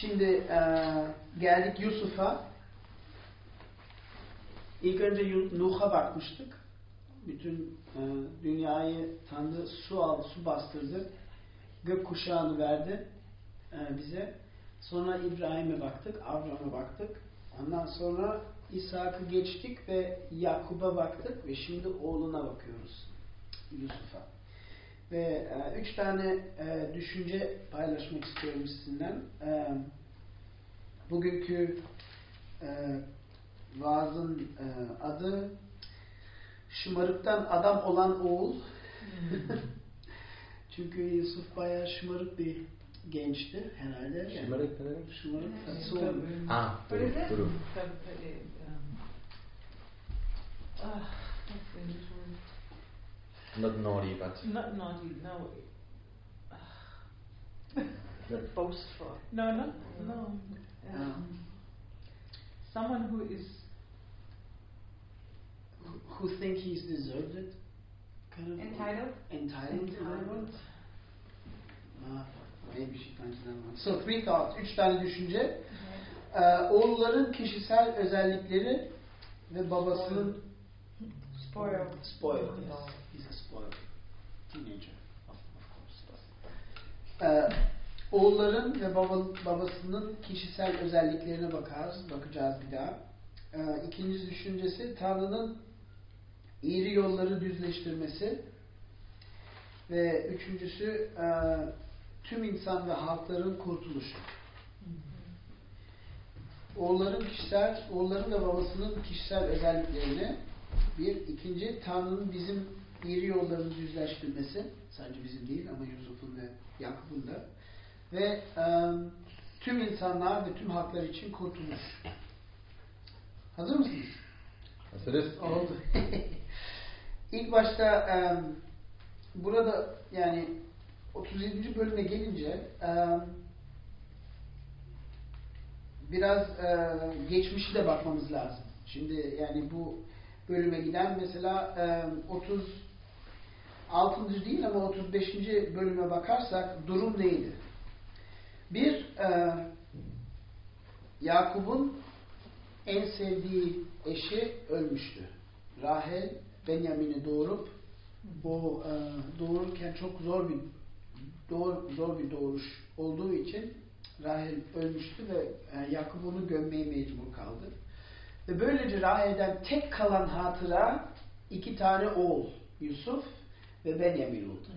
Şimdi e, geldik Yusuf'a. İlk önce Nuh'a bakmıştık. Bütün e, dünyayı Tanrı su aldı, su bastırdı. Gök kuşağını verdi e, bize. Sonra İbrahim'e baktık, Avram'a baktık. Ondan sonra İshak'ı geçtik ve Yakub'a baktık ve şimdi oğluna bakıyoruz. Yusuf'a. Ve e, üç tane e, düşünce paylaşmak istiyorum sizinle. E, bugünkü e, vaazın e, adı Şımarıktan Adam Olan Oğul. Çünkü Yusuf bayağı şımarık bir gençti herhalde. Yani Şımarık ne demek? Şımarık oldu. Ah, What is it? guru. The- the, um, ah, word? Not naughty, but Not naughty, no. Not boastful. No, not, no. Um, someone who is, Who- Who think he's deserved it? Kind of Entitled? entitled one? Ah, one. So three thoughts, üç tane düşünce. Ee, oğulların kişisel özellikleri ve babasının Spoiled. spoiled. Yes. He's a spoiled teenager, of, of course. Ee, oğulların ve baba, babasının kişisel özelliklerine bakarız, bakacağız bir daha. Ee, ikinci düşüncesi Tanrı'nın eğri yolları düzleştirmesi ve üçüncüsü e, tüm insan ve halkların kurtuluşu. Oğulların kişisel, oğulların ve babasının kişisel özelliklerini bir, ikinci Tanrı'nın bizim eğri yollarını düzleştirmesi, sadece bizim değil ama Yusuf'un ve Yakup'un da ve e, tüm insanlar ve tüm halklar için kurtuluş. Hazır mısınız? Hazırız. Oldu. İlk başta e, burada yani 37. bölüme gelince e, biraz e, geçmişi de bakmamız lazım. Şimdi yani bu bölüme giden mesela e, 36. değil ama 35. bölüme bakarsak durum neydi? Bir, e, Yakup'un en sevdiği eşi ölmüştü. Rahel Benjamin'i doğurup o e, doğururken çok zor bir doğur, zor bir doğuruş olduğu için Rahel ölmüştü ve e, Yakup onu gömmeye mecbur kaldı. Ve böylece Rahel'den tek kalan hatıra iki tane oğul Yusuf ve Benjamin oldu.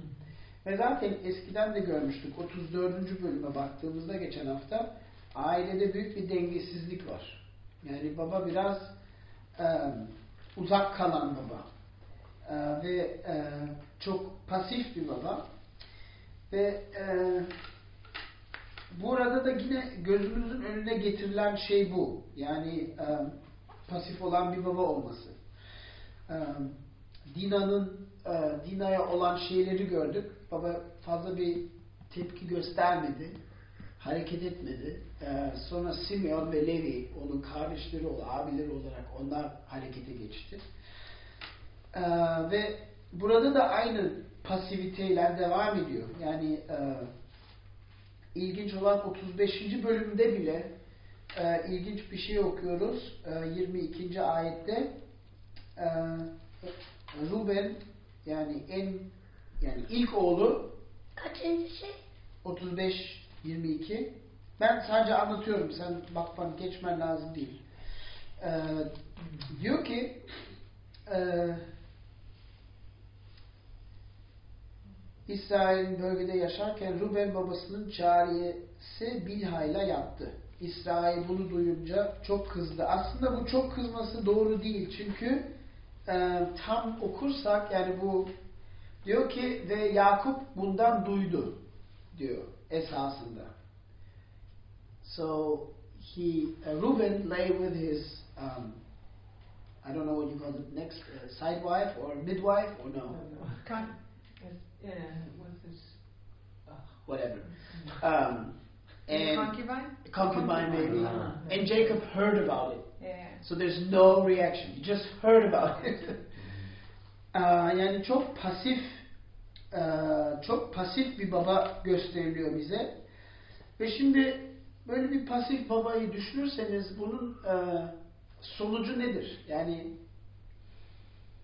Ve zaten eskiden de görmüştük 34. bölüme baktığımızda geçen hafta ailede büyük bir dengesizlik var. Yani baba biraz e, uzak kalan baba E, ve e, çok pasif bir baba ve e, burada da yine gözümüzün önüne getirilen şey bu. Yani e, pasif olan bir baba olması. Dina'nın Dina'ya olan şeyleri gördük. Baba fazla bir tepki göstermedi. Hareket etmedi. Sonra Simeon ve Levi onun kardeşleri, abileri olarak onlar harekete geçti. Ve burada da aynı pasiviteyle devam ediyor. Yani ilginç olan 35. bölümde bile e, ilginç bir şey okuyoruz. E, 22. ayette e, Ruben yani en yani ilk oğlu Kaçıncı şey? 35 22 ben sadece anlatıyorum sen bakman geçmen lazım değil. Ee, diyor ki e, İsrail'in bölgede yaşarken Ruben babasının cariyesi Bilha'yla yattı. İsrail bunu duyunca çok kızdı. Aslında bu çok kızması doğru değil. Çünkü e, tam okursak yani bu diyor ki ve Yakup bundan duydu diyor esasında. So he uh, Reuben lay with his um, I don't know what you call it next uh, side wife or midwife or no no, no. Can't, yes, yeah, what's this? Ah. whatever um, and concubine? concubine maybe Ah. and Jacob heard about it Yeah. so there's no reaction he just heard about it Aa, yani çok pasif e, çok pasif bir baba gösteriliyor bize ve şimdi böyle bir pasif babayı düşünürseniz bunun e, sonucu nedir? Yani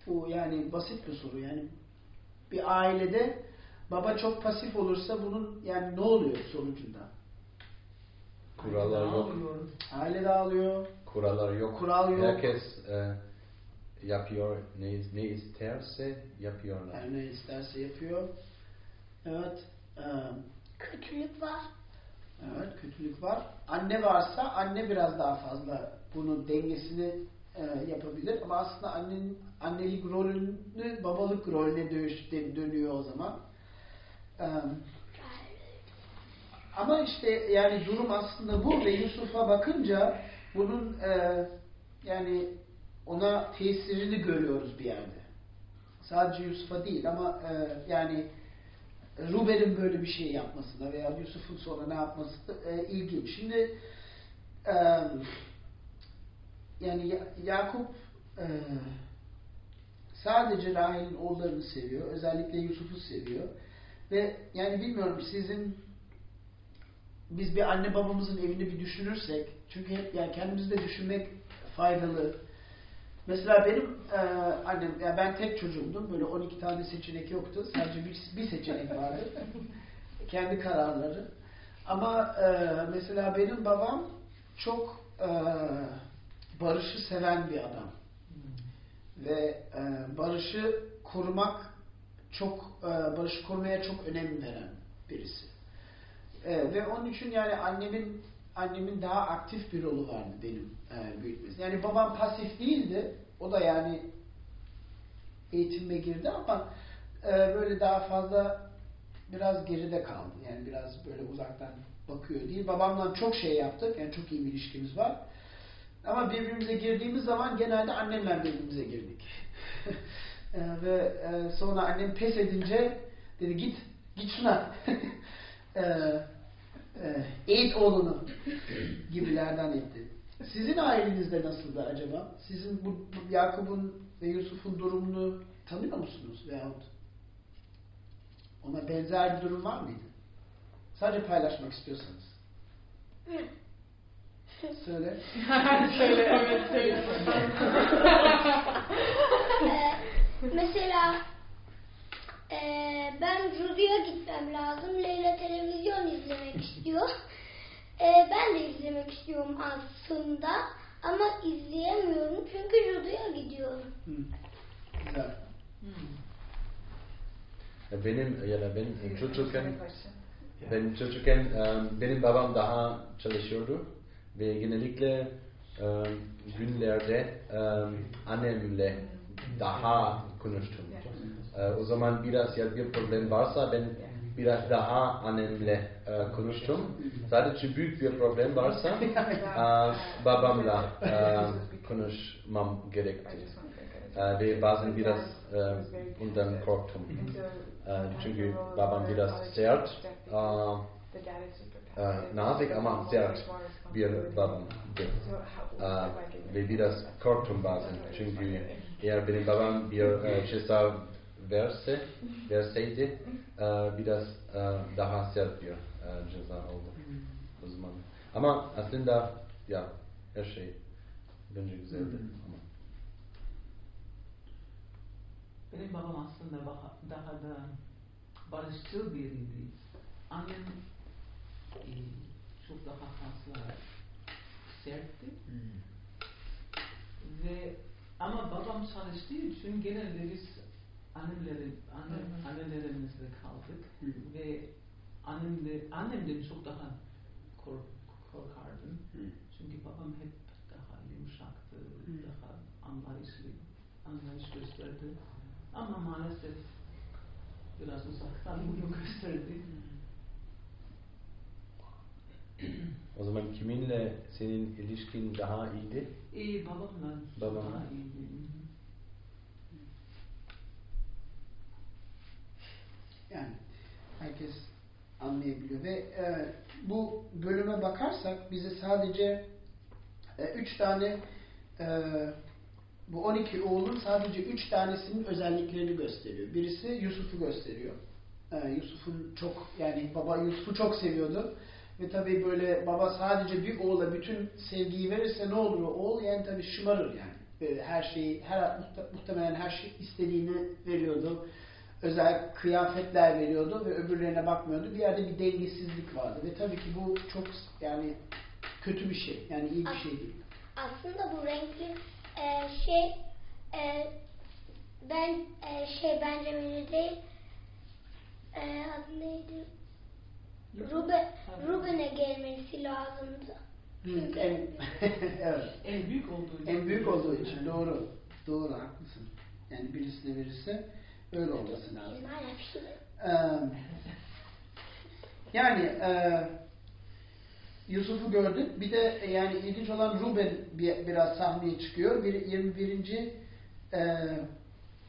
bu yani basit bir soru. Yani bir ailede baba çok pasif olursa bunun yani ne oluyor sonucunda? Kurallar yok. Aile dağılıyor. Kurallar yok. Kural yok. Herkes e, yapıyor ne, ne isterse yapıyorlar. Yani ne isterse yapıyor. Evet. e, Kötülük var. Evet, kötülük var. Anne varsa anne biraz daha fazla bunu dengesini e, yapabilir ama aslında annenin annelik rolünü babalık rolüne dönüş, dönüyor o zaman. E, ama işte yani durum aslında bu ve Yusuf'a bakınca bunun e, yani ona tesirini görüyoruz bir yerde. Sadece Yusuf'a değil ama e, yani Ruben'in böyle bir şey yapmasına veya Yusuf'un sonra ne yapması da, e, ilginç. Şimdi e, yani Ya- Yakup e, sadece Rahil'in oğullarını seviyor. Özellikle Yusuf'u seviyor. Ve yani bilmiyorum sizin biz bir anne babamızın evini bir düşünürsek çünkü hep yani kendimizi de düşünmek faydalı. Mesela benim e, annem, ya ben tek çocuğumdum. Böyle 12 tane seçenek yoktu. Sadece bir, bir seçenek vardı. Kendi kararları. Ama e, mesela benim babam çok e, barışı seven bir adam. Ve e, barışı korumak çok, e, barışı korumaya çok önem veren birisi. E, ve onun için yani annemin annemin daha aktif bir rolü vardı benim e, büyütmesi. Yani babam pasif değildi. O da yani eğitime girdi ama e, böyle daha fazla biraz geride kaldı. Yani biraz böyle uzaktan bakıyor değil. Babamla çok şey yaptık. Yani çok iyi bir ilişkimiz var. Ama birbirimize girdiğimiz zaman genelde annemle birbirimize girdik. E, ve e, sonra annem pes edince dedi git git şuna. e, e, eğit oğlunu gibilerden etti. Sizin ailenizde nasıldı acaba? Sizin bu, bu Yakup'un ve Yusuf'un durumunu tanıyor musunuz veyahut ona benzer bir durum var mıydı? Sadece paylaşmak istiyorsanız. Söyle. Söyle, evet, söyle. Ee, mesela e, ben Rudy'ye gitmem lazım. Leyla televizyon izlemek istiyor. Ee, ben de izlemek istiyorum aslında. Ama izleyemiyorum çünkü Rudy'ye gidiyorum. Hı. Güzel. Ya Benim ya da benim çocukken benim çocukken e, benim babam daha çalışıyordu ve genellikle e, günlerde e, annemle daha konuştum. E, o zaman biraz ya bir problem varsa ben biraz daha annemle e, konuştum. Sadece büyük bir problem varsa e, babamla e, konuşmam gerekti. E, ve bazen biraz e, bundan korktum. E, çünkü babam biraz sert, e, e, nazik ama sert bir how- E, ve biraz korktum bazen. Çünkü eğer benim babam bir e, ceza verse, verseydi e, biraz e, daha sert bir e, ceza oldu o zaman. Ama aslında ya her şey bence güzeldi. Ama. Benim babam aslında daha, daha da barışçıl biriydi. Annem çok daha fazla sertti. Ve ama babam çalıştığı için genelde biz annemlerin, anne, annelerimizle kaldık. Hı. Ve annemle, annemden çok daha kork, korkardım. Hı. Çünkü babam hep daha yumuşaktı, Hı. daha anlayışlı, anlayış gösterdi. Ama maalesef biraz uzaktan bunu gösterdi. O zaman kiminle senin ilişkin daha iyiydi? İyi babamla Babamla. daha iyiydi. Hı hı. Yani herkes anlayabiliyor ve e, bu bölüme bakarsak bize sadece e, üç tane e, bu 12 oğlun sadece üç tanesinin özelliklerini gösteriyor. Birisi Yusuf'u gösteriyor. E, Yusuf'un çok yani baba Yusuf'u çok seviyordu Ve tabii böyle baba sadece bir oğula bütün sevgiyi verirse ne olur o oğul? Yani tabii şımarır yani. Böyle her şeyi, her muhte- muhtemelen her şey istediğini veriyordu. Özel kıyafetler veriyordu ve öbürlerine bakmıyordu. Bir yerde bir dengesizlik vardı. Ve tabii ki bu çok yani kötü bir şey. Yani iyi bir şey değil. Aslında bu renkli e, şey e, ben e, şey Benjamin'i değil e, adı neydi? Ruben, Ruben'e gelmesi lazımdı. Çünkü En, evet. En büyük olduğu için. En büyük olduğu için doğru. Doğru haklısın. Yani birisine verirse öyle olması lazım. Ee, yani e, Yusuf'u gördük. Bir de e, yani ilginç olan Ruben bir, biraz sahneye çıkıyor. Bir, 21. E,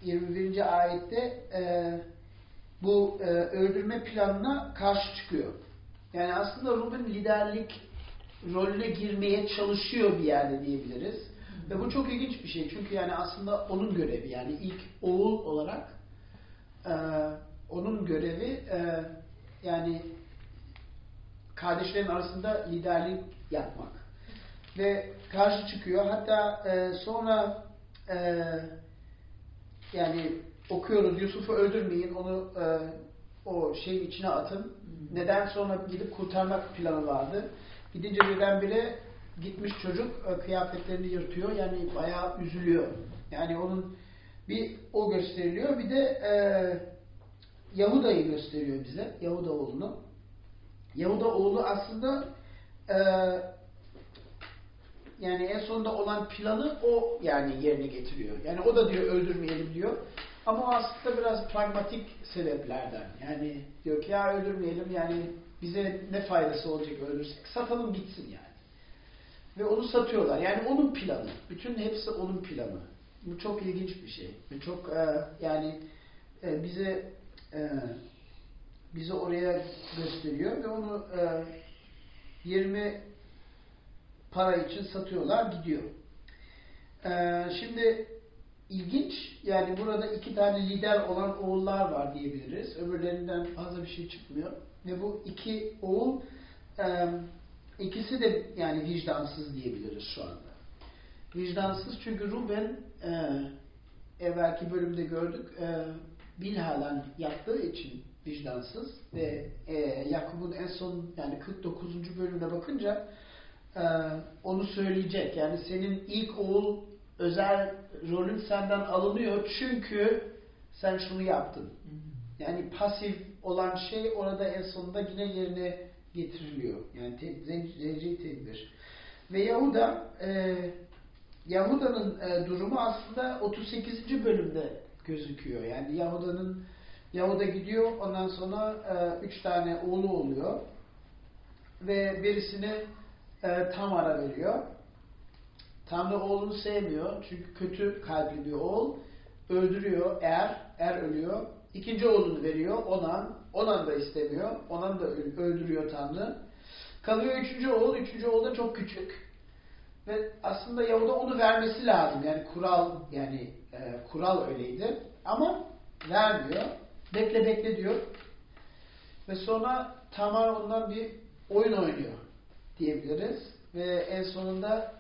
21. ayette e, bu e, öldürme planına karşı çıkıyor. Yani aslında Ruben liderlik rolüne girmeye çalışıyor bir yerde diyebiliriz. Ve bu çok ilginç bir şey. Çünkü yani aslında onun görevi yani ilk oğul olarak e, onun görevi e, yani kardeşlerin arasında liderlik yapmak. Ve karşı çıkıyor. Hatta e, sonra e, yani okuyoruz Yusuf'u öldürmeyin onu e, o şeyin içine atın. Neden sonra gidip kurtarmak planı vardı. Gidince birdenbire gitmiş çocuk e, kıyafetlerini yırtıyor. Yani bayağı üzülüyor. Yani onun bir o gösteriliyor. Bir de e, Yahuda'yı gösteriyor bize. Yahuda oğlunu. Yahuda oğlu aslında e, yani en sonunda olan planı o yani yerine getiriyor. Yani o da diyor öldürmeyelim diyor. Ama o aslında biraz pragmatik sebeplerden. Yani diyor ki ya öldürmeyelim yani bize ne faydası olacak öldürsek satalım gitsin yani. Ve onu satıyorlar. Yani onun planı. Bütün hepsi onun planı. Bu çok ilginç bir şey. Ve çok e, yani e, bize e, bizi oraya gösteriyor ve onu e, 20 para için satıyorlar gidiyor. E, şimdi ilginç yani burada iki tane lider olan oğullar var diyebiliriz. Öbürlerinden fazla bir şey çıkmıyor. Ve bu iki oğul e, ikisi de yani vicdansız diyebiliriz şu anda. Vicdansız çünkü Ruben e, evvelki bölümde gördük e, Bilhalan yaptığı için vicdansız ve e, Yakup'un en son yani 49. bölümde bakınca e, onu söyleyecek. Yani senin ilk oğul özel rolün senden alınıyor çünkü sen şunu yaptın. Yani pasif olan şey orada en sonunda yine yerine getiriliyor. Yani te, zenci tedbir. Ve Yahuda e, Yahuda'nın e, durumu aslında 38. bölümde gözüküyor. Yani Yahuda'nın Yahuda gidiyor ondan sonra e, üç tane oğlu oluyor ve birisini e, Tamar'a veriyor. Tanrı oğlunu sevmiyor çünkü kötü kalpli bir oğul. Öldürüyor er, er ölüyor. İkinci oğlunu veriyor Onan. Onan da istemiyor. Onan da öldürüyor Tanrı. Kalıyor üçüncü oğul. Üçüncü oğul da çok küçük. Ve aslında Yahuda onu vermesi lazım. Yani kural yani e, kural öyleydi. Ama vermiyor. Bekle bekle diyor. Ve sonra Tamar ondan bir oyun oynuyor diyebiliriz. Ve en sonunda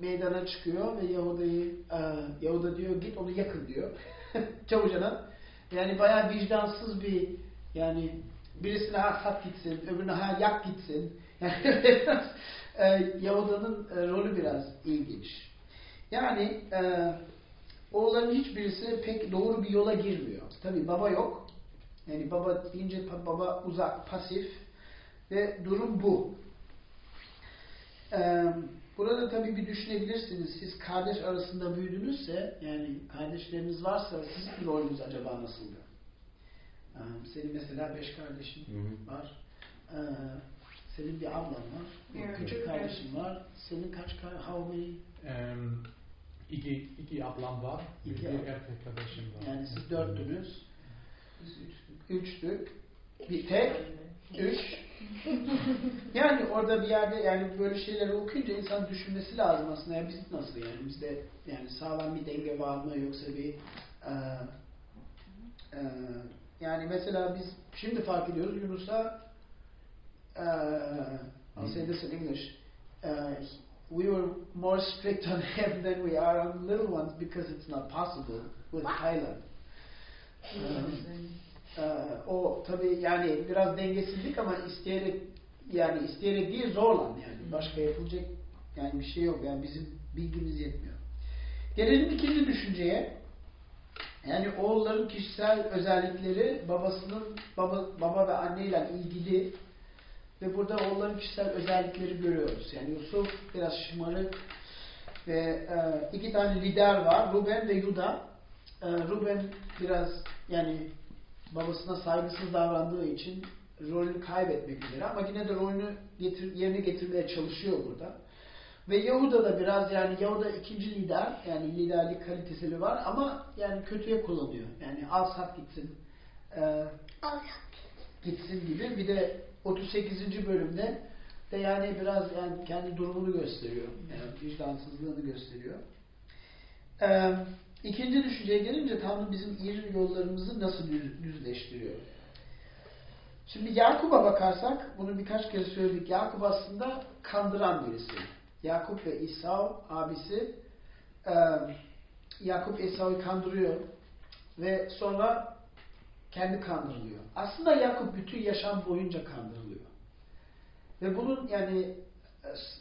meydana çıkıyor ve Yahuda'yı e, Yahuda diyor git onu yakın diyor. Çabucana. Yani bayağı vicdansız bir yani birisine ha sat gitsin, öbürüne ha yak gitsin. Yani e, Yahuda'nın e, rolü biraz ilginç. Yani e, oğulların hiçbirisi pek doğru bir yola girmiyor. Tabi baba yok. Yani baba deyince baba uzak, pasif ve durum bu. Ee, burada tabii bir düşünebilirsiniz. Siz kardeş arasında büyüdünüzse, yani kardeşleriniz varsa sizin rolünüz acaba nasıldı? Ee, senin mesela beş kardeşin Hı hı. var. Ee, senin bir ablan var. Bir Evet. küçük kardeşin var. Senin kaç kardeşin? How many? Em, iki, iki ablam var, İki bir erkek kardeşim var. Yani siz dörttünüz. Biz üçtük. Üçtük. Bir tek. Üç. Yani orada bir yerde yani böyle şeyleri okuyunca insan düşünmesi lazım aslında. Ya biz nasıl yani? Bizde yani sağlam bir denge var mı yoksa bir e, e, yani mesela biz şimdi fark ediyoruz Yunus'a I'll say this in English. Uh, we were more strict on him than we are on little ones because it's not possible with Kyla. Um, Ee, o tabii yani biraz dengesizlik ama isteyerek yani isteyerek değil zorla yani başka yapılacak yani bir şey yok yani bizim bilgimiz yetmiyor. Gelelim ikinci düşünceye. Yani oğulların kişisel özellikleri babasının baba, baba ve anneyle ilgili ve burada oğulların kişisel özellikleri görüyoruz. Yani Yusuf biraz şımarık ve e, iki tane lider var. Ruben ve Yuda. E, Ruben biraz yani babasına saygısız davrandığı için rolünü kaybetmek üzere ama yine de rolünü getir, yerine getirmeye çalışıyor burada. Ve Yahuda da biraz yani Yahuda ikinci lider yani liderlik kalitesi var ama yani kötüye kullanıyor. Yani al sat gitsin e, Al. gitsin gibi. Bir de 38. bölümde de yani biraz yani kendi durumunu gösteriyor. Yani vicdansızlığını gösteriyor. Ee, ikinci düşünceye gelince Tanrı bizim iyi yollarımızı nasıl düz- düzleştiriyor? Şimdi Yakup'a bakarsak, bunu birkaç kere söyledik. Yakup aslında kandıran birisi. Yakup ve İsa abisi e, Yakup İsa'yı kandırıyor ve sonra kendi kandırılıyor. Aslında Yakup bütün yaşam boyunca kandırılıyor. Ve bunun yani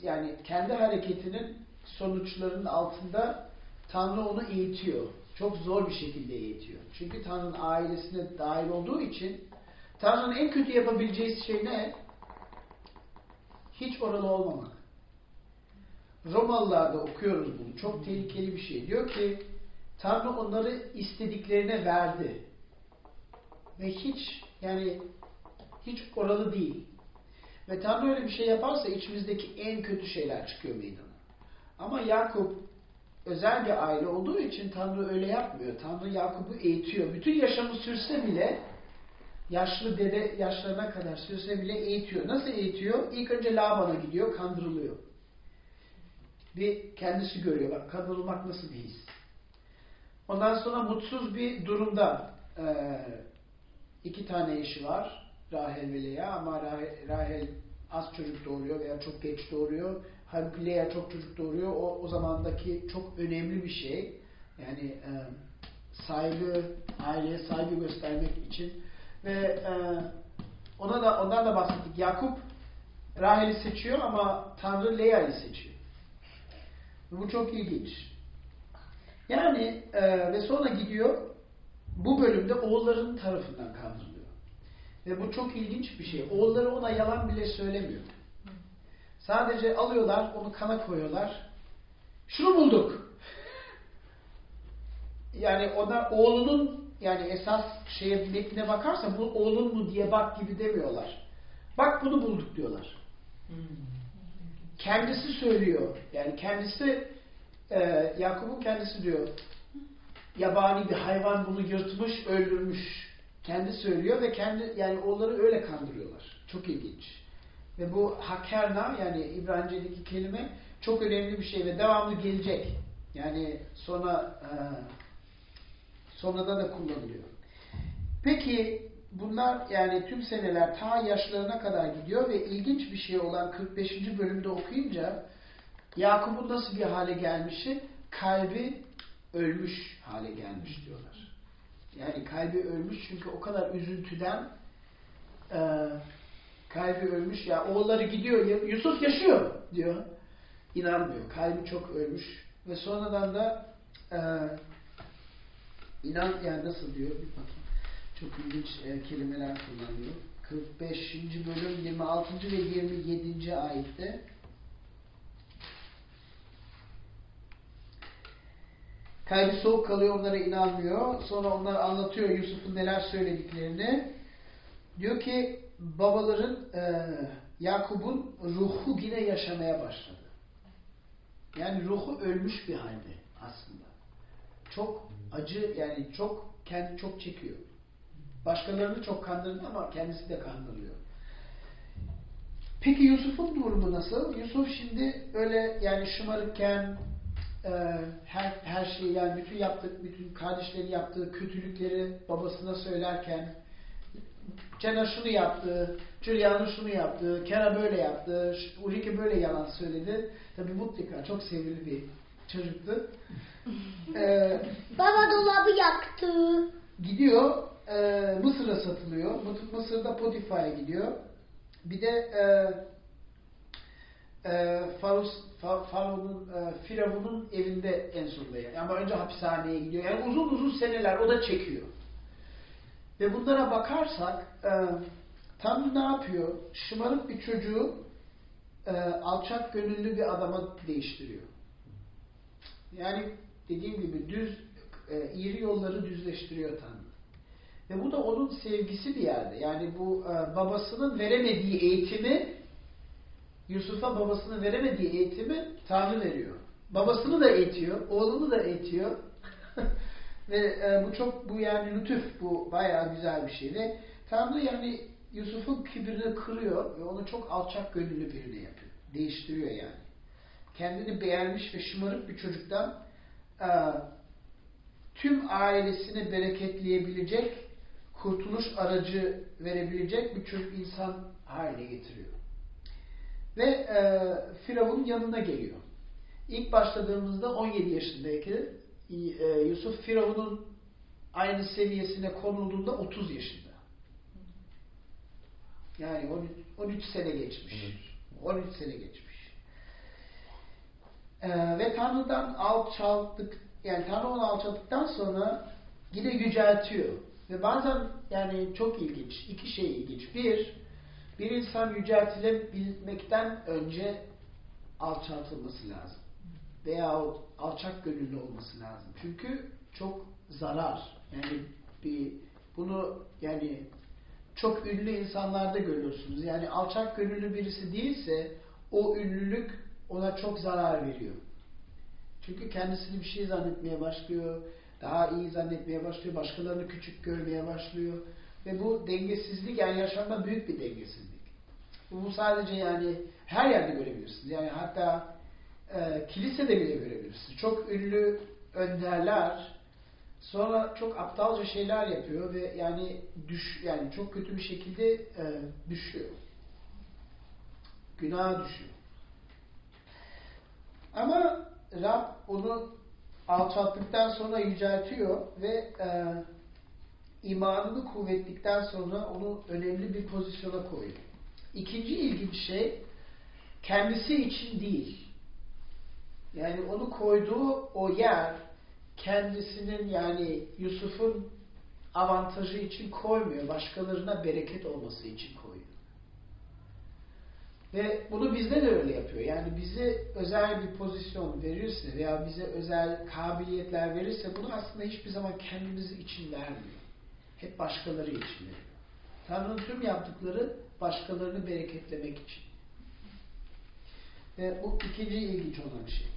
yani kendi hareketinin sonuçlarının altında Tanrı onu eğitiyor. Çok zor bir şekilde eğitiyor. Çünkü Tanrı'nın ailesine dahil olduğu için Tanrı'nın en kötü yapabileceği şey ne? Hiç oralı olmamak. Romalılarda okuyoruz bunu. Çok tehlikeli bir şey. Diyor ki Tanrı onları istediklerine verdi. Ve hiç yani hiç oralı değil. Ve Tanrı öyle bir şey yaparsa içimizdeki en kötü şeyler çıkıyor meydana. Ama Yakup özel bir aile olduğu için Tanrı öyle yapmıyor. Tanrı Yakup'u eğitiyor. Bütün yaşamı sürse bile yaşlı dede yaşlarına kadar sürse bile eğitiyor. Nasıl eğitiyor? İlk önce Laban'a gidiyor, kandırılıyor. Bir kendisi görüyor. Bak kandırılmak nasıl bir his. Ondan sonra mutsuz bir durumda eee iki tane eşi var. Rahel ve Lea ama Rahel, az çocuk doğuruyor veya çok geç doğuruyor. Halbuki Lea çok çocuk doğuruyor. O, o zamandaki çok önemli bir şey. Yani e, saygı, aileye saygı göstermek için. Ve e, ona da ondan da bahsettik. Yakup Rahel'i seçiyor ama Tanrı Lea'yı seçiyor. Bu çok ilginç. Yani e, ve sonra gidiyor bu bölümde oğulların tarafından kandırılıyor. Ve bu çok ilginç bir şey. Oğulları ona yalan bile söylemiyor. Sadece alıyorlar, onu kana koyuyorlar. Şunu bulduk. Yani ona oğlunun yani esas şeye metnine bakarsa bu oğlun mu diye bak gibi demiyorlar. Bak bunu bulduk diyorlar. Kendisi söylüyor. Yani kendisi e, Yakup'un kendisi diyor yabani bir hayvan bunu yırtmış, öldürmüş. Kendi söylüyor ve kendi yani onları öyle kandırıyorlar. Çok ilginç. Ve bu hakerna yani İbranice'deki kelime çok önemli bir şey ve devamlı gelecek. Yani sonra e, sonrada da kullanılıyor. Peki bunlar yani tüm seneler ta yaşlarına kadar gidiyor ve ilginç bir şey olan 45. bölümde okuyunca Yakup'un nasıl bir hale gelmişi kalbi ölmüş hale gelmiş diyorlar. Yani kalbi ölmüş çünkü o kadar üzüntüden e, kalbi ölmüş. Ya oğulları gidiyor, Yusuf yaşıyor diyor. İnanmıyor. Kalbi çok ölmüş. Ve sonradan da e, inan yani nasıl diyor bir bakayım. Çok ilginç e, kelimeler kullanıyor. 45. bölüm 26. ve 27. ayette Kalbi soğuk kalıyor, onlara inanmıyor. Sonra onlar anlatıyor Yusuf'un neler söylediklerini. Diyor ki babaların e, Yakup'un ruhu yine yaşamaya başladı. Yani ruhu ölmüş bir halde aslında. Çok acı yani çok kendi çok çekiyor. Başkalarını çok kandırdı ama kendisi de kandırılıyor. Peki Yusuf'un durumu nasıl? Yusuf şimdi öyle yani şımarıkken e, her her şeyi yani bütün yaptık bütün kardeşleri yaptığı kötülükleri babasına söylerken Cena şunu yaptı, Giuliano şunu yaptı, Kera böyle yaptı, Ulrike böyle yalan söyledi. Tabii mutlaka çok sevimli bir çocuktu. Ee, Baba dolabı yaktı. gidiyor, e, Mısır'a satılıyor. Mı- Mısır'da Potifar'a gidiyor. Bir de e, e, Farus, Fa- Farao'nun, e, Firavun'un evinde en sonunda yani. Ama önce hapishaneye gidiyor. Yani uzun uzun seneler o da çekiyor. Ve bunlara bakarsak e, Tanrı ne yapıyor? Şımarık bir çocuğu e, alçak gönüllü bir adama değiştiriyor. Yani dediğim gibi düz, e, eğri yolları düzleştiriyor Tanrı. Ve bu da onun sevgisi bir yerde. Yani bu e, babasının veremediği eğitimi Yusuf'a babasının veremediği eğitimi Tanrı veriyor. Babasını da eğitiyor, oğlunu da eğitiyor. Ve e, bu çok bu yani lütuf, bu bayağı güzel bir şey. Ve Tanrı yani Yusuf'un kibrini kırıyor ve onu çok alçak gönüllü birine yapıyor. Değiştiriyor yani. Kendini beğenmiş ve şımarık bir çocuktan e, tüm ailesini bereketleyebilecek, kurtuluş aracı verebilecek bir çocuk insan haline getiriyor. Ve e, Firavun'un yanına geliyor. İlk başladığımızda 17 yaşındayken e, Yusuf Firavun'un aynı seviyesine konulduğunda 30 yaşında. Yani 13, 13 sene geçmiş. 13 sene geçmiş. Ee, ve Tanrı'dan alçalttık, yani Tanrı onu alçalttıktan sonra yine yüceltiyor. Ve bazen yani çok ilginç, iki şey ilginç. Bir, bir insan yüceltilebilmekten önce alçaltılması lazım. Veya alçak gönüllü olması lazım. Çünkü çok zarar. Yani bir bunu yani çok ünlü insanlarda görüyorsunuz. Yani alçak gönüllü birisi değilse o ünlülük ona çok zarar veriyor. Çünkü kendisini bir şey zannetmeye başlıyor. Daha iyi zannetmeye başlıyor. Başkalarını küçük görmeye başlıyor. Ve bu dengesizlik yani yaşamda büyük bir dengesizlik. Bu sadece yani her yerde görebilirsiniz. Yani hatta e, kilisede bile görebilirsiniz. Çok ünlü önderler sonra çok aptalca şeyler yapıyor ve yani düş yani çok kötü bir şekilde e, düşüyor. Günaha düşüyor. Ama Rab onu alçalttıktan sonra yüceltiyor ve e, imanını kuvvetlikten sonra onu önemli bir pozisyona koyuyor. İkinci ilginç şey kendisi için değil. Yani onu koyduğu o yer kendisinin yani Yusuf'un avantajı için koymuyor. Başkalarına bereket olması için koyuyor. Ve bunu bizde de öyle yapıyor. Yani bize özel bir pozisyon verirse veya bize özel kabiliyetler verirse bunu aslında hiçbir zaman kendimiz için vermiyor. Hep başkaları için veriyor. Tanrı'nın tüm yaptıkları başkalarını bereketlemek için. Ve bu ikinci ilginç olan şey.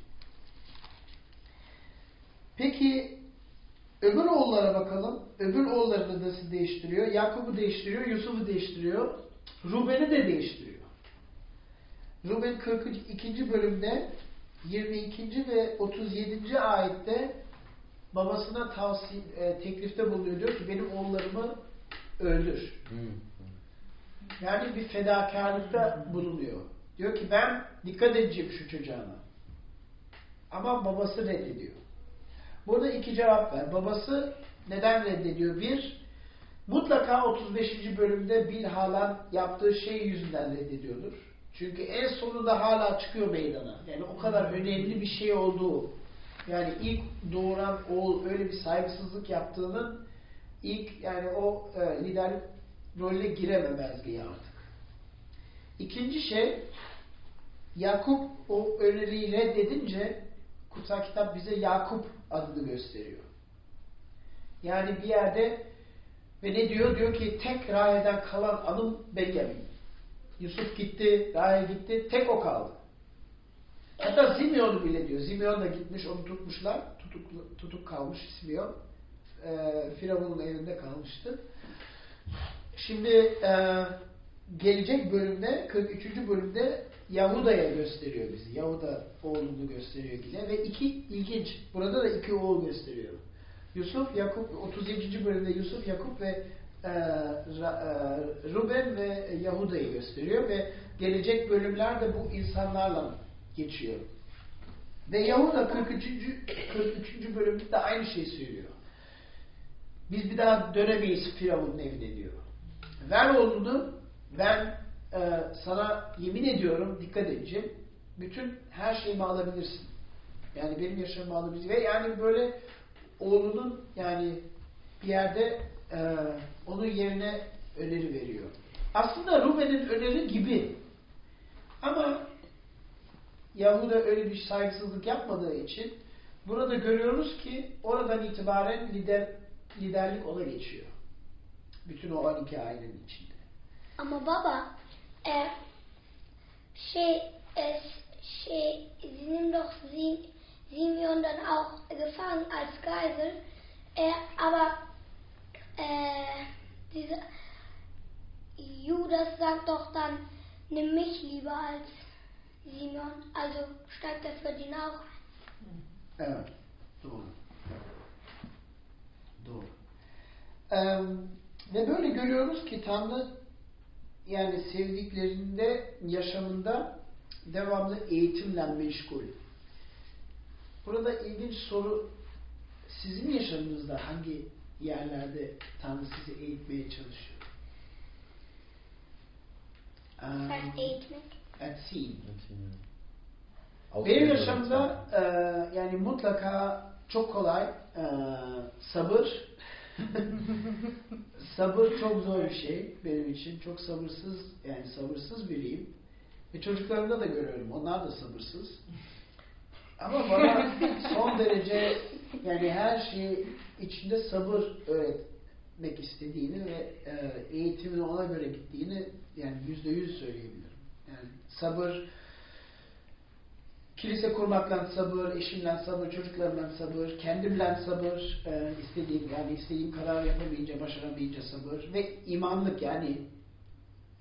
Peki öbür oğullara bakalım. Öbür oğulları da nasıl değiştiriyor? Yakup'u değiştiriyor, Yusuf'u değiştiriyor. Ruben'i de değiştiriyor. Ruben 42. bölümde 22. ve 37. ayette babasına tavsiye, e, teklifte bulunuyor. Diyor ki benim oğullarımı öldür. Yani bir fedakarlıkta bulunuyor. Diyor ki ben dikkat edeceğim şu çocuğuma. Ama babası reddediyor. Burada iki cevap var. Babası neden reddediyor? Bir, mutlaka 35. bölümde Bilhalan yaptığı şey yüzünden reddediyordur. Çünkü en sonunda hala çıkıyor meydana. Yani o kadar önemli bir şey olduğu. Yani ilk doğuran oğul öyle bir saygısızlık yaptığının ilk yani o e, lider rolüne girememezliği artık. İkinci şey Yakup o öneriyi reddedince kutsal kitap bize Yakup adını gösteriyor. Yani bir yerde ve ne diyor? Diyor ki tek Rahe'den kalan anım Benjamin. Yusuf gitti, Rahe gitti, tek o kaldı. Hatta Simeon'u bile diyor. Simeon da gitmiş, onu tutmuşlar. Tutuk, tutuk kalmış Simeon. E, Firavun'un evinde kalmıştı. Şimdi e, gelecek bölümde, 43. bölümde Yahuda'ya gösteriyor bizi. Yahuda oğlunu gösteriyor yine. Ve iki ilginç. Burada da iki oğul gösteriyor. Yusuf, Yakup, 37. bölümde Yusuf, Yakup ve e, e, Ruben ve Yahuda'yı gösteriyor ve gelecek bölümler de bu insanlarla geçiyor. Ve Yahuda 43. 43. bölümde de aynı şeyi söylüyor. Biz bir daha dönemeyiz Firavun'un evine diyor. Ver oğlunu, ben e, sana yemin ediyorum, dikkat edeceğim, bütün her şeyimi alabilirsin. Yani benim yaşamımı alabilirsin. Ve yani böyle oğlunun yani bir yerde e, onun yerine öneri veriyor. Aslında Ruben'in öneri gibi. Ama Yahuda öyle bir saygısızlık yapmadığı için burada görüyoruz ki oradan itibaren lider liderlik ona geçiyor. Bütün o 12 ailenin içinde. Ama baba, e, şey, es, şey, nehmen doch Sie, Simeon dann auch gefangen als Geisel, e, aber e, diese, Judas sagt doch dann, nimm mich lieber als Simeon, also steigt er für den auch ein. Evet. Doğru. Doğru. Ee, ve böyle görüyoruz ki Tanrı yani sevdiklerinde yaşamında devamlı eğitimle meşgul. Burada ilginç soru sizin yaşamınızda hangi yerlerde Tanrı sizi eğitmeye çalışıyor? Ee, eğitmek. Sea. Benim yaşamda e, yani mutlaka çok kolay e, sabır sabır çok zor bir şey benim için. Çok sabırsız yani sabırsız biriyim. Ve çocuklarımda da görüyorum. Onlar da sabırsız. Ama bana son derece yani her şey içinde sabır öğretmek istediğini ve e, eğitimin ona göre gittiğini yani yüzde yüz söyleyebilirim. Yani sabır kilise kurmakla sabır, eşimle sabır, çocuklarımla sabır, kendimle sabır, e, istediğim yani istediğim karar yapamayınca, başaramayınca sabır ve imanlık yani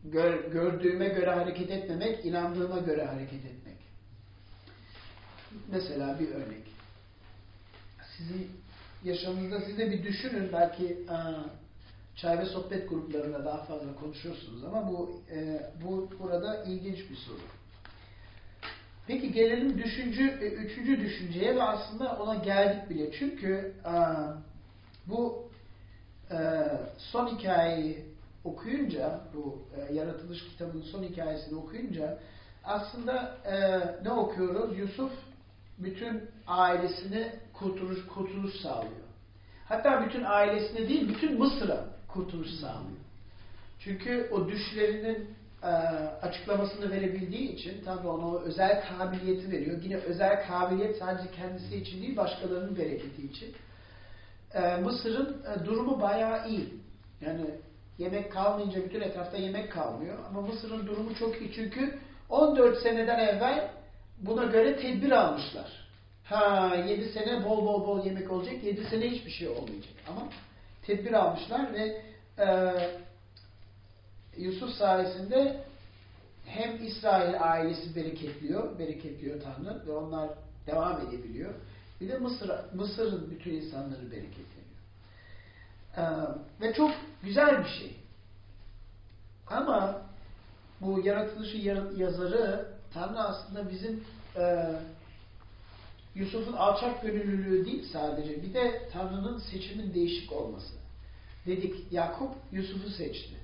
gör- gördüğüme göre hareket etmemek, inandığıma göre hareket etmek. Mesela bir örnek. Sizin yaşamınızda siz de bir düşünün belki aa, çay ve sohbet gruplarında daha fazla konuşuyorsunuz ama bu e, bu burada ilginç bir soru. Peki gelelim düşüncü, e, üçüncü düşünceye ve aslında ona geldik bile. Çünkü aa, bu e, son hikayeyi okuyunca, bu e, yaratılış kitabının son hikayesini okuyunca aslında e, ne okuyoruz? Yusuf bütün ailesini kurtuluş, kurtuluş sağlıyor. Hatta bütün ailesine değil, bütün Mısır'a kurtuluş sağlıyor. Çünkü o düşlerinin e, açıklamasını verebildiği için Tanrı ona o özel kabiliyeti veriyor. Yine özel kabiliyet sadece kendisi için değil, başkalarının bereketi için. E, Mısır'ın e, durumu bayağı iyi. Yani yemek kalmayınca bütün etrafta yemek kalmıyor. Ama Mısır'ın durumu çok iyi çünkü 14 seneden evvel buna göre tedbir almışlar. Ha 7 sene bol bol bol yemek olacak, 7 sene hiçbir şey olmayacak. Ama tedbir almışlar ve e, Yusuf sayesinde hem İsrail ailesi bereketliyor, bereketliyor Tanrı ve onlar devam edebiliyor. Bir de Mısır, Mısır'ın bütün insanları bereketleniyor. Ee, ve çok güzel bir şey. Ama bu yaratılışı yar- yazarı Tanrı aslında bizim e, Yusuf'un alçak gönüllülüğü değil sadece bir de Tanrı'nın seçimin değişik olması. Dedik Yakup Yusuf'u seçti.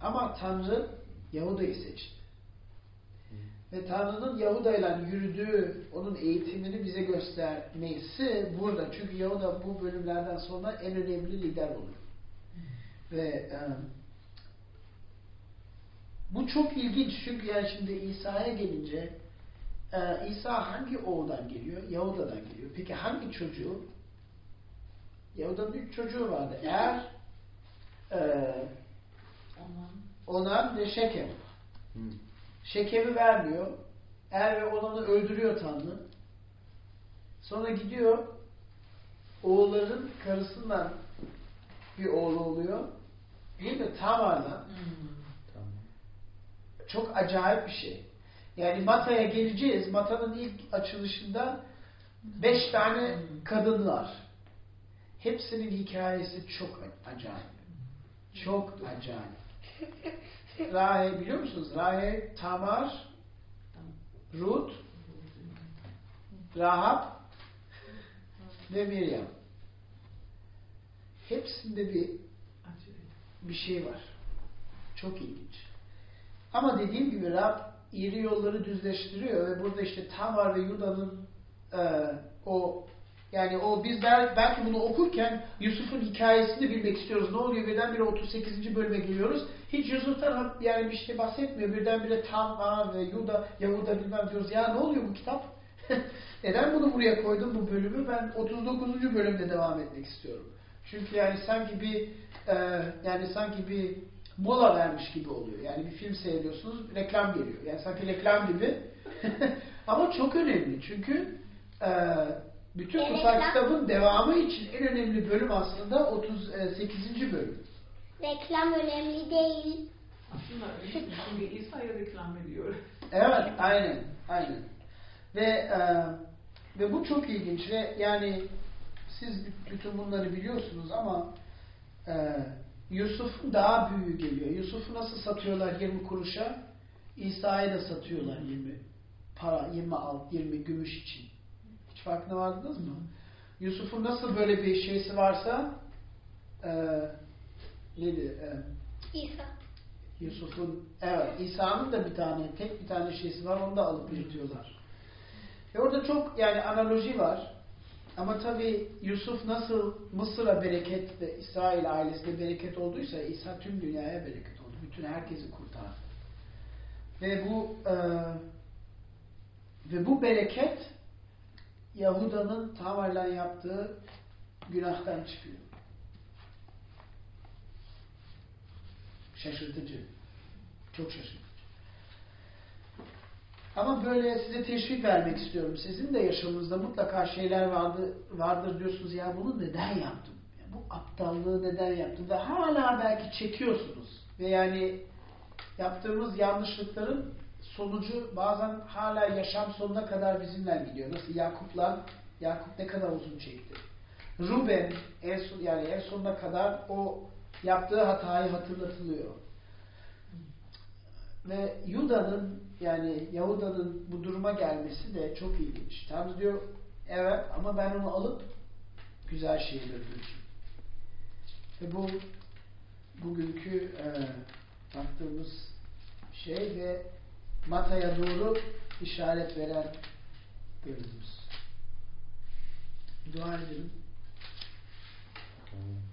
Ama Tanrı Yahuda'yı seçti. Ve Tanrı'nın Yahuda ile yürüdüğü, onun eğitimini bize göstermesi burada. Çünkü Yahuda bu bölümlerden sonra en önemli lider olur. Ve e, bu çok ilginç çünkü yani şimdi İsa'ya gelince e, İsa hangi oğuldan geliyor? Yahuda'dan geliyor. Peki hangi çocuğu? Yahuda'nın üç çocuğu vardı. Er, e, Onan ve Şekem. Hmm. Şekem'i vermiyor. Er ve Onan'ı öldürüyor Tanrı. Sonra gidiyor oğulların karısından bir oğlu oluyor. Değil mi? Tamar'la. Tamam. Çok acayip bir şey. Yani Mata'ya geleceğiz. Mata'nın ilk açılışında beş tane kadın var. Hepsinin hikayesi çok acayip. Çok acayip. Rahel biliyor musunuz? Rahel, Tamar, Ruth, Rahab ve Miriam. Hepsinde bir bir şey var. Çok ilginç. Ama dediğim gibi Rab iri yolları düzleştiriyor ve burada işte Tamar ve Yuda'nın e, o yani o biz bel- belki bunu okurken Yusuf'un hikayesini bilmek istiyoruz. Ne oluyor? Birdenbire 38. bölüme geliyoruz. Hiç Yusuf'tan yani bir şey bahsetmiyor. Birdenbire Tamar ve Yuda, Yahuda bilmem diyoruz. Ya ne oluyor bu kitap? Neden bunu buraya koydum bu bölümü? Ben 39. bölümde devam etmek istiyorum. Çünkü yani sanki bir e, yani sanki bir mola vermiş gibi oluyor. Yani bir film seyrediyorsunuz, reklam geliyor. Yani sanki reklam gibi. Ama çok önemli. Çünkü e, bütün E, kutsal reklam- kitabın devamı için en önemli bölüm aslında 38. bölüm. Reklam önemli değil. Aslında öyle çünkü İsa'ya reklam ediyor. Evet, aynen, aynen. Ve e, ve bu çok ilginç ve yani siz bütün bunları biliyorsunuz ama e, Yusuf'un daha büyüğü geliyor. Yusuf'u nasıl satıyorlar 20 kuruşa? İsa'yı da satıyorlar 20 para, 20 alt, 20 gümüş için. Hiç farkına vardınız mı? Yusuf'un nasıl böyle bir şeysi varsa e, neydi? E, İsa. Yusuf'un, evet İsa'nın da bir tane, tek bir tane şeysi var, onu da alıp yırtıyorlar. Ve orada çok yani analoji var. Ama tabi Yusuf nasıl Mısır'a bereket ve İsrail ailesine bereket olduysa İsa tüm dünyaya bereket oldu. Bütün herkesi kurtardı. Ve bu e, ve bu bereket Yahuda'nın Tamar'la yaptığı günahtan çıkıyor. Şaşırtıcı. Çok şaşırtıcı. Ama böyle size teşvik vermek istiyorum. Sizin de yaşamınızda mutlaka şeyler vardı, vardır diyorsunuz. Ya bunu neden yaptım? Ya bu aptallığı neden yaptım? Ve hala belki çekiyorsunuz. Ve yani yaptığımız yanlışlıkların sonucu bazen hala yaşam sonuna kadar bizimle gidiyor. Nasıl Yakup'la Yakup ne kadar uzun çekti. Ruben en son, yani en sonuna kadar o yaptığı hatayı hatırlatılıyor. Ve Yuda'nın yani Yahuda'nın bu duruma gelmesi de çok ilginç. Tanrı diyor evet ama ben onu alıp güzel şeyler dönüşüm. Ve bu bugünkü e, baktığımız şey ve Mata'ya doğru işaret veren bölümümüz. Dua edelim. Amen.